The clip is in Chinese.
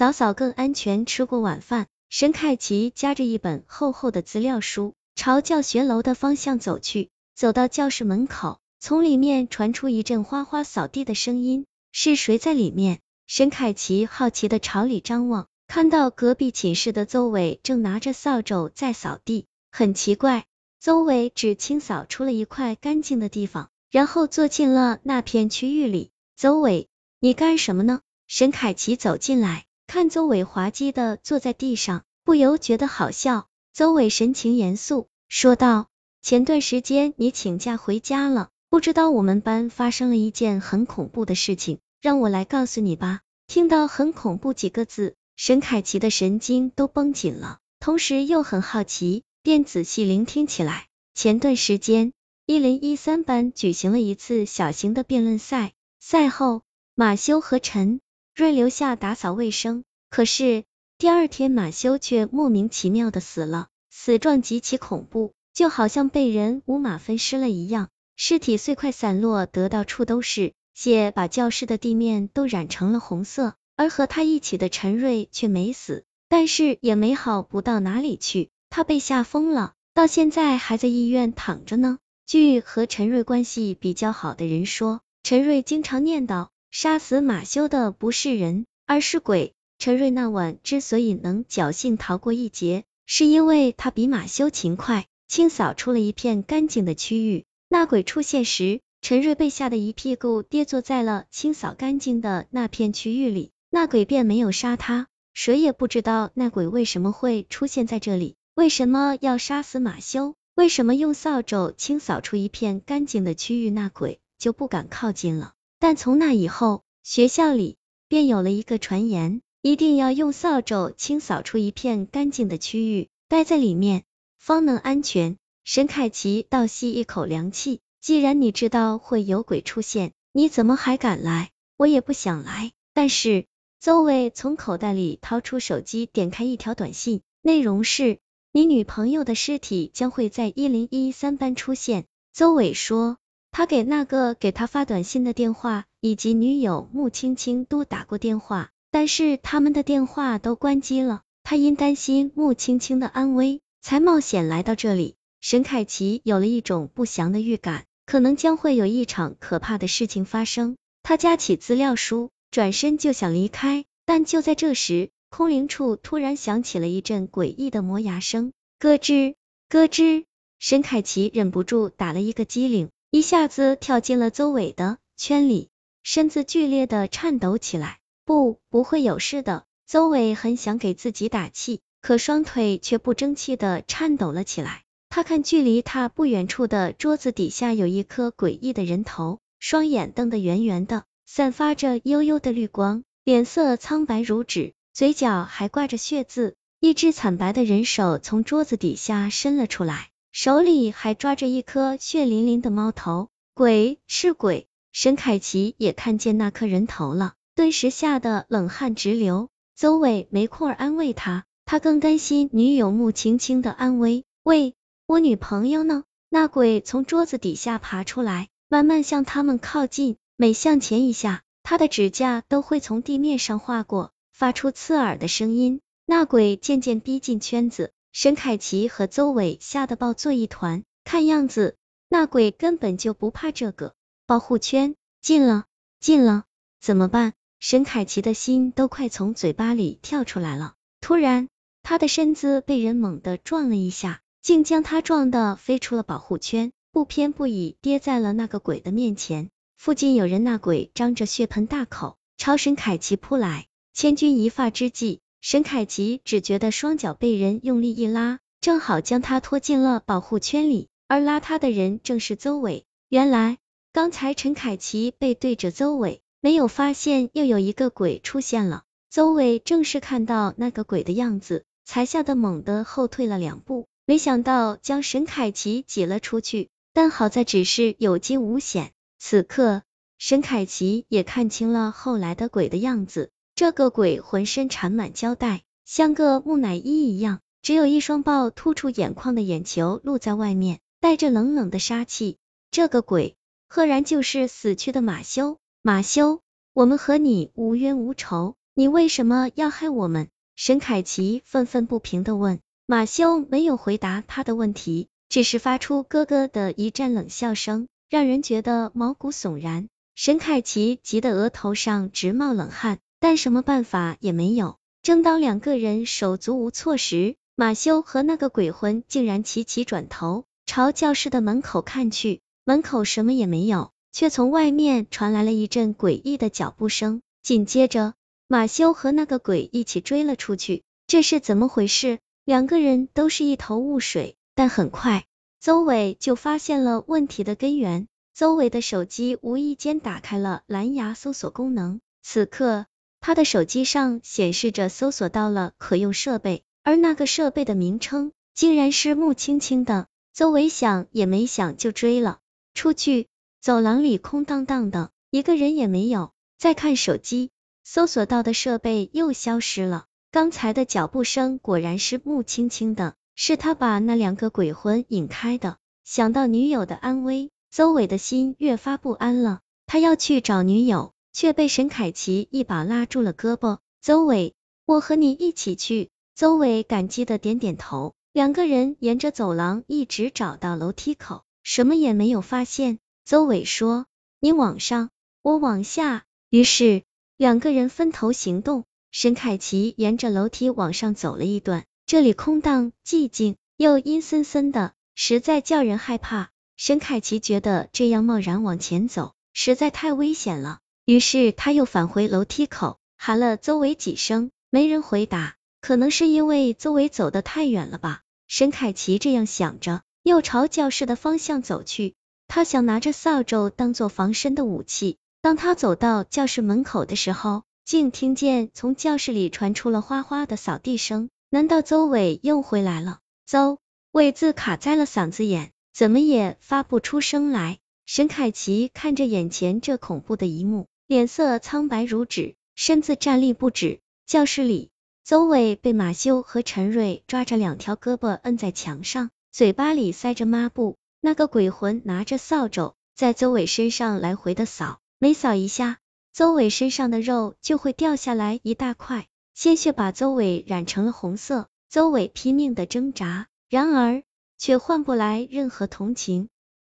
早早更安全。吃过晚饭，沈凯琪夹着一本厚厚的资料书，朝教学楼的方向走去。走到教室门口，从里面传出一阵哗哗扫地的声音。是谁在里面？沈凯琪好奇的朝里张望，看到隔壁寝室的邹伟正拿着扫帚在扫地。很奇怪，邹伟只清扫出了一块干净的地方，然后坐进了那片区域里。邹伟，你干什么呢？沈凯琪走进来，看邹伟滑稽的坐在地上，不由觉得好笑。邹伟神情严肃，说道：“前段时间你请假回家了，不知道我们班发生了一件很恐怖的事情。”让我来告诉你吧。听到“很恐怖”几个字，沈凯琪的神经都绷紧了，同时又很好奇，便仔细聆听起来。前段时间，一零一三班举行了一次小型的辩论赛，赛后，马修和陈瑞留下打扫卫生，可是第二天马修却莫名其妙的死了，死状极其恐怖，就好像被人五马分尸了一样，尸体碎块散落，得到处都是。血把教室的地面都染成了红色，而和他一起的陈瑞却没死，但是也没好不到哪里去，他被吓疯了，到现在还在医院躺着呢。据和陈瑞关系比较好的人说，陈瑞经常念叨，杀死马修的不是人，而是鬼。陈瑞那晚之所以能侥幸逃过一劫，是因为他比马修勤快，清扫出了一片干净的区域。那鬼出现时。陈瑞被吓得一屁股跌坐在了清扫干净的那片区域里，那鬼便没有杀他，谁也不知道那鬼为什么会出现在这里，为什么要杀死马修，为什么用扫帚清扫出一片干净的区域，那鬼就不敢靠近了。但从那以后，学校里便有了一个传言，一定要用扫帚清扫出一片干净的区域，待在里面方能安全。沈凯琪倒吸一口凉气。既然你知道会有鬼出现，你怎么还敢来？我也不想来。但是，邹伟从口袋里掏出手机，点开一条短信，内容是：你女朋友的尸体将会在一零一三班出现。邹伟说，他给那个给他发短信的电话以及女友穆青青都打过电话，但是他们的电话都关机了。他因担心穆青青的安危，才冒险来到这里。沈凯琪有了一种不祥的预感。可能将会有一场可怕的事情发生。他夹起资料书，转身就想离开，但就在这时，空灵处突然响起了一阵诡异的磨牙声，咯吱咯吱。沈凯琪忍不住打了一个激灵，一下子跳进了邹伟的圈里，身子剧烈的颤抖起来。不，不会有事的。邹伟很想给自己打气，可双腿却不争气的颤抖了起来。他看距离他不远处的桌子底下有一颗诡异的人头，双眼瞪得圆圆的，散发着幽幽的绿光，脸色苍白如纸，嘴角还挂着血渍。一只惨白的人手从桌子底下伸了出来，手里还抓着一颗血淋淋的猫头。鬼是鬼，沈凯琪也看见那颗人头了，顿时吓得冷汗直流。邹伟没空儿安慰他，他更担心女友穆青青的安危。喂。我女朋友呢？那鬼从桌子底下爬出来，慢慢向他们靠近，每向前一下，他的指甲都会从地面上划过，发出刺耳的声音。那鬼渐渐逼近圈子，沈凯琪和邹伟吓得抱作一团。看样子，那鬼根本就不怕这个保护圈。进了，进了，怎么办？沈凯琪的心都快从嘴巴里跳出来了。突然，他的身子被人猛地撞了一下。竟将他撞得飞出了保护圈，不偏不倚跌在了那个鬼的面前。附近有人，那鬼张着血盆大口朝沈凯琪扑来。千钧一发之际，沈凯琪只觉得双脚被人用力一拉，正好将他拖进了保护圈里。而拉他的人正是邹伟。原来刚才陈凯琪背对着邹伟，没有发现又有一个鬼出现了。邹伟正是看到那个鬼的样子，才吓得猛地后退了两步。没想到将沈凯琪挤了出去，但好在只是有惊无险。此刻，沈凯琪也看清了后来的鬼的样子。这个鬼浑身缠满胶带，像个木乃伊一样，只有一双爆突出眼眶的眼球露在外面，带着冷冷的杀气。这个鬼，赫然就是死去的马修。马修，我们和你无冤无仇，你为什么要害我们？沈凯琪愤愤不平的问。马修没有回答他的问题，只是发出咯咯的一阵冷笑声，让人觉得毛骨悚然。沈凯琪急得额头上直冒冷汗，但什么办法也没有。正当两个人手足无措时，马修和那个鬼魂竟然齐齐转头朝教室的门口看去，门口什么也没有，却从外面传来了一阵诡异的脚步声。紧接着，马修和那个鬼一起追了出去。这是怎么回事？两个人都是一头雾水。但很快，邹伟就发现了问题的根源。邹伟的手机无意间打开了蓝牙搜索功能，此刻他的手机上显示着搜索到了可用设备。而那个设备的名称竟然是穆青青的，邹伟想也没想就追了出去。走廊里空荡荡的，一个人也没有。再看手机，搜索到的设备又消失了。刚才的脚步声果然是穆青青的，是他把那两个鬼魂引开的。想到女友的安危，邹伟的心越发不安了。他要去找女友，却被沈凯琪一把拉住了胳膊。邹伟，我和你一起去。邹伟感激的点点头，两个人沿着走廊一直找到楼梯口，什么也没有发现。邹伟说：“你往上，我往下。”于是两个人分头行动。沈凯琪沿着楼梯往上走了一段，这里空荡寂静又阴森森的，实在叫人害怕。沈凯琪觉得这样贸然往前走实在太危险了，于是他又返回楼梯口，喊了邹伟几声，没人回答。可能是因为邹伟走得太远了吧，沈凯琪这样想着，又朝教室的方向走去。他想拿着扫帚当做防身的武器。当他走到教室门口的时候，竟听见从教室里传出了哗哗的扫地声。难道邹伟又回来了？邹伟字卡在了嗓子眼，怎么也发不出声来。沈凯琪看着眼前这恐怖的一幕，脸色苍白如纸，身子站立不止。教室里。邹伟被马修和陈瑞抓着两条胳膊摁在墙上，嘴巴里塞着抹布。那个鬼魂拿着扫帚在邹伟身上来回的扫，每扫一下，邹伟身上的肉就会掉下来一大块，鲜血把邹伟染成了红色。邹伟拼命的挣扎，然而却换不来任何同情。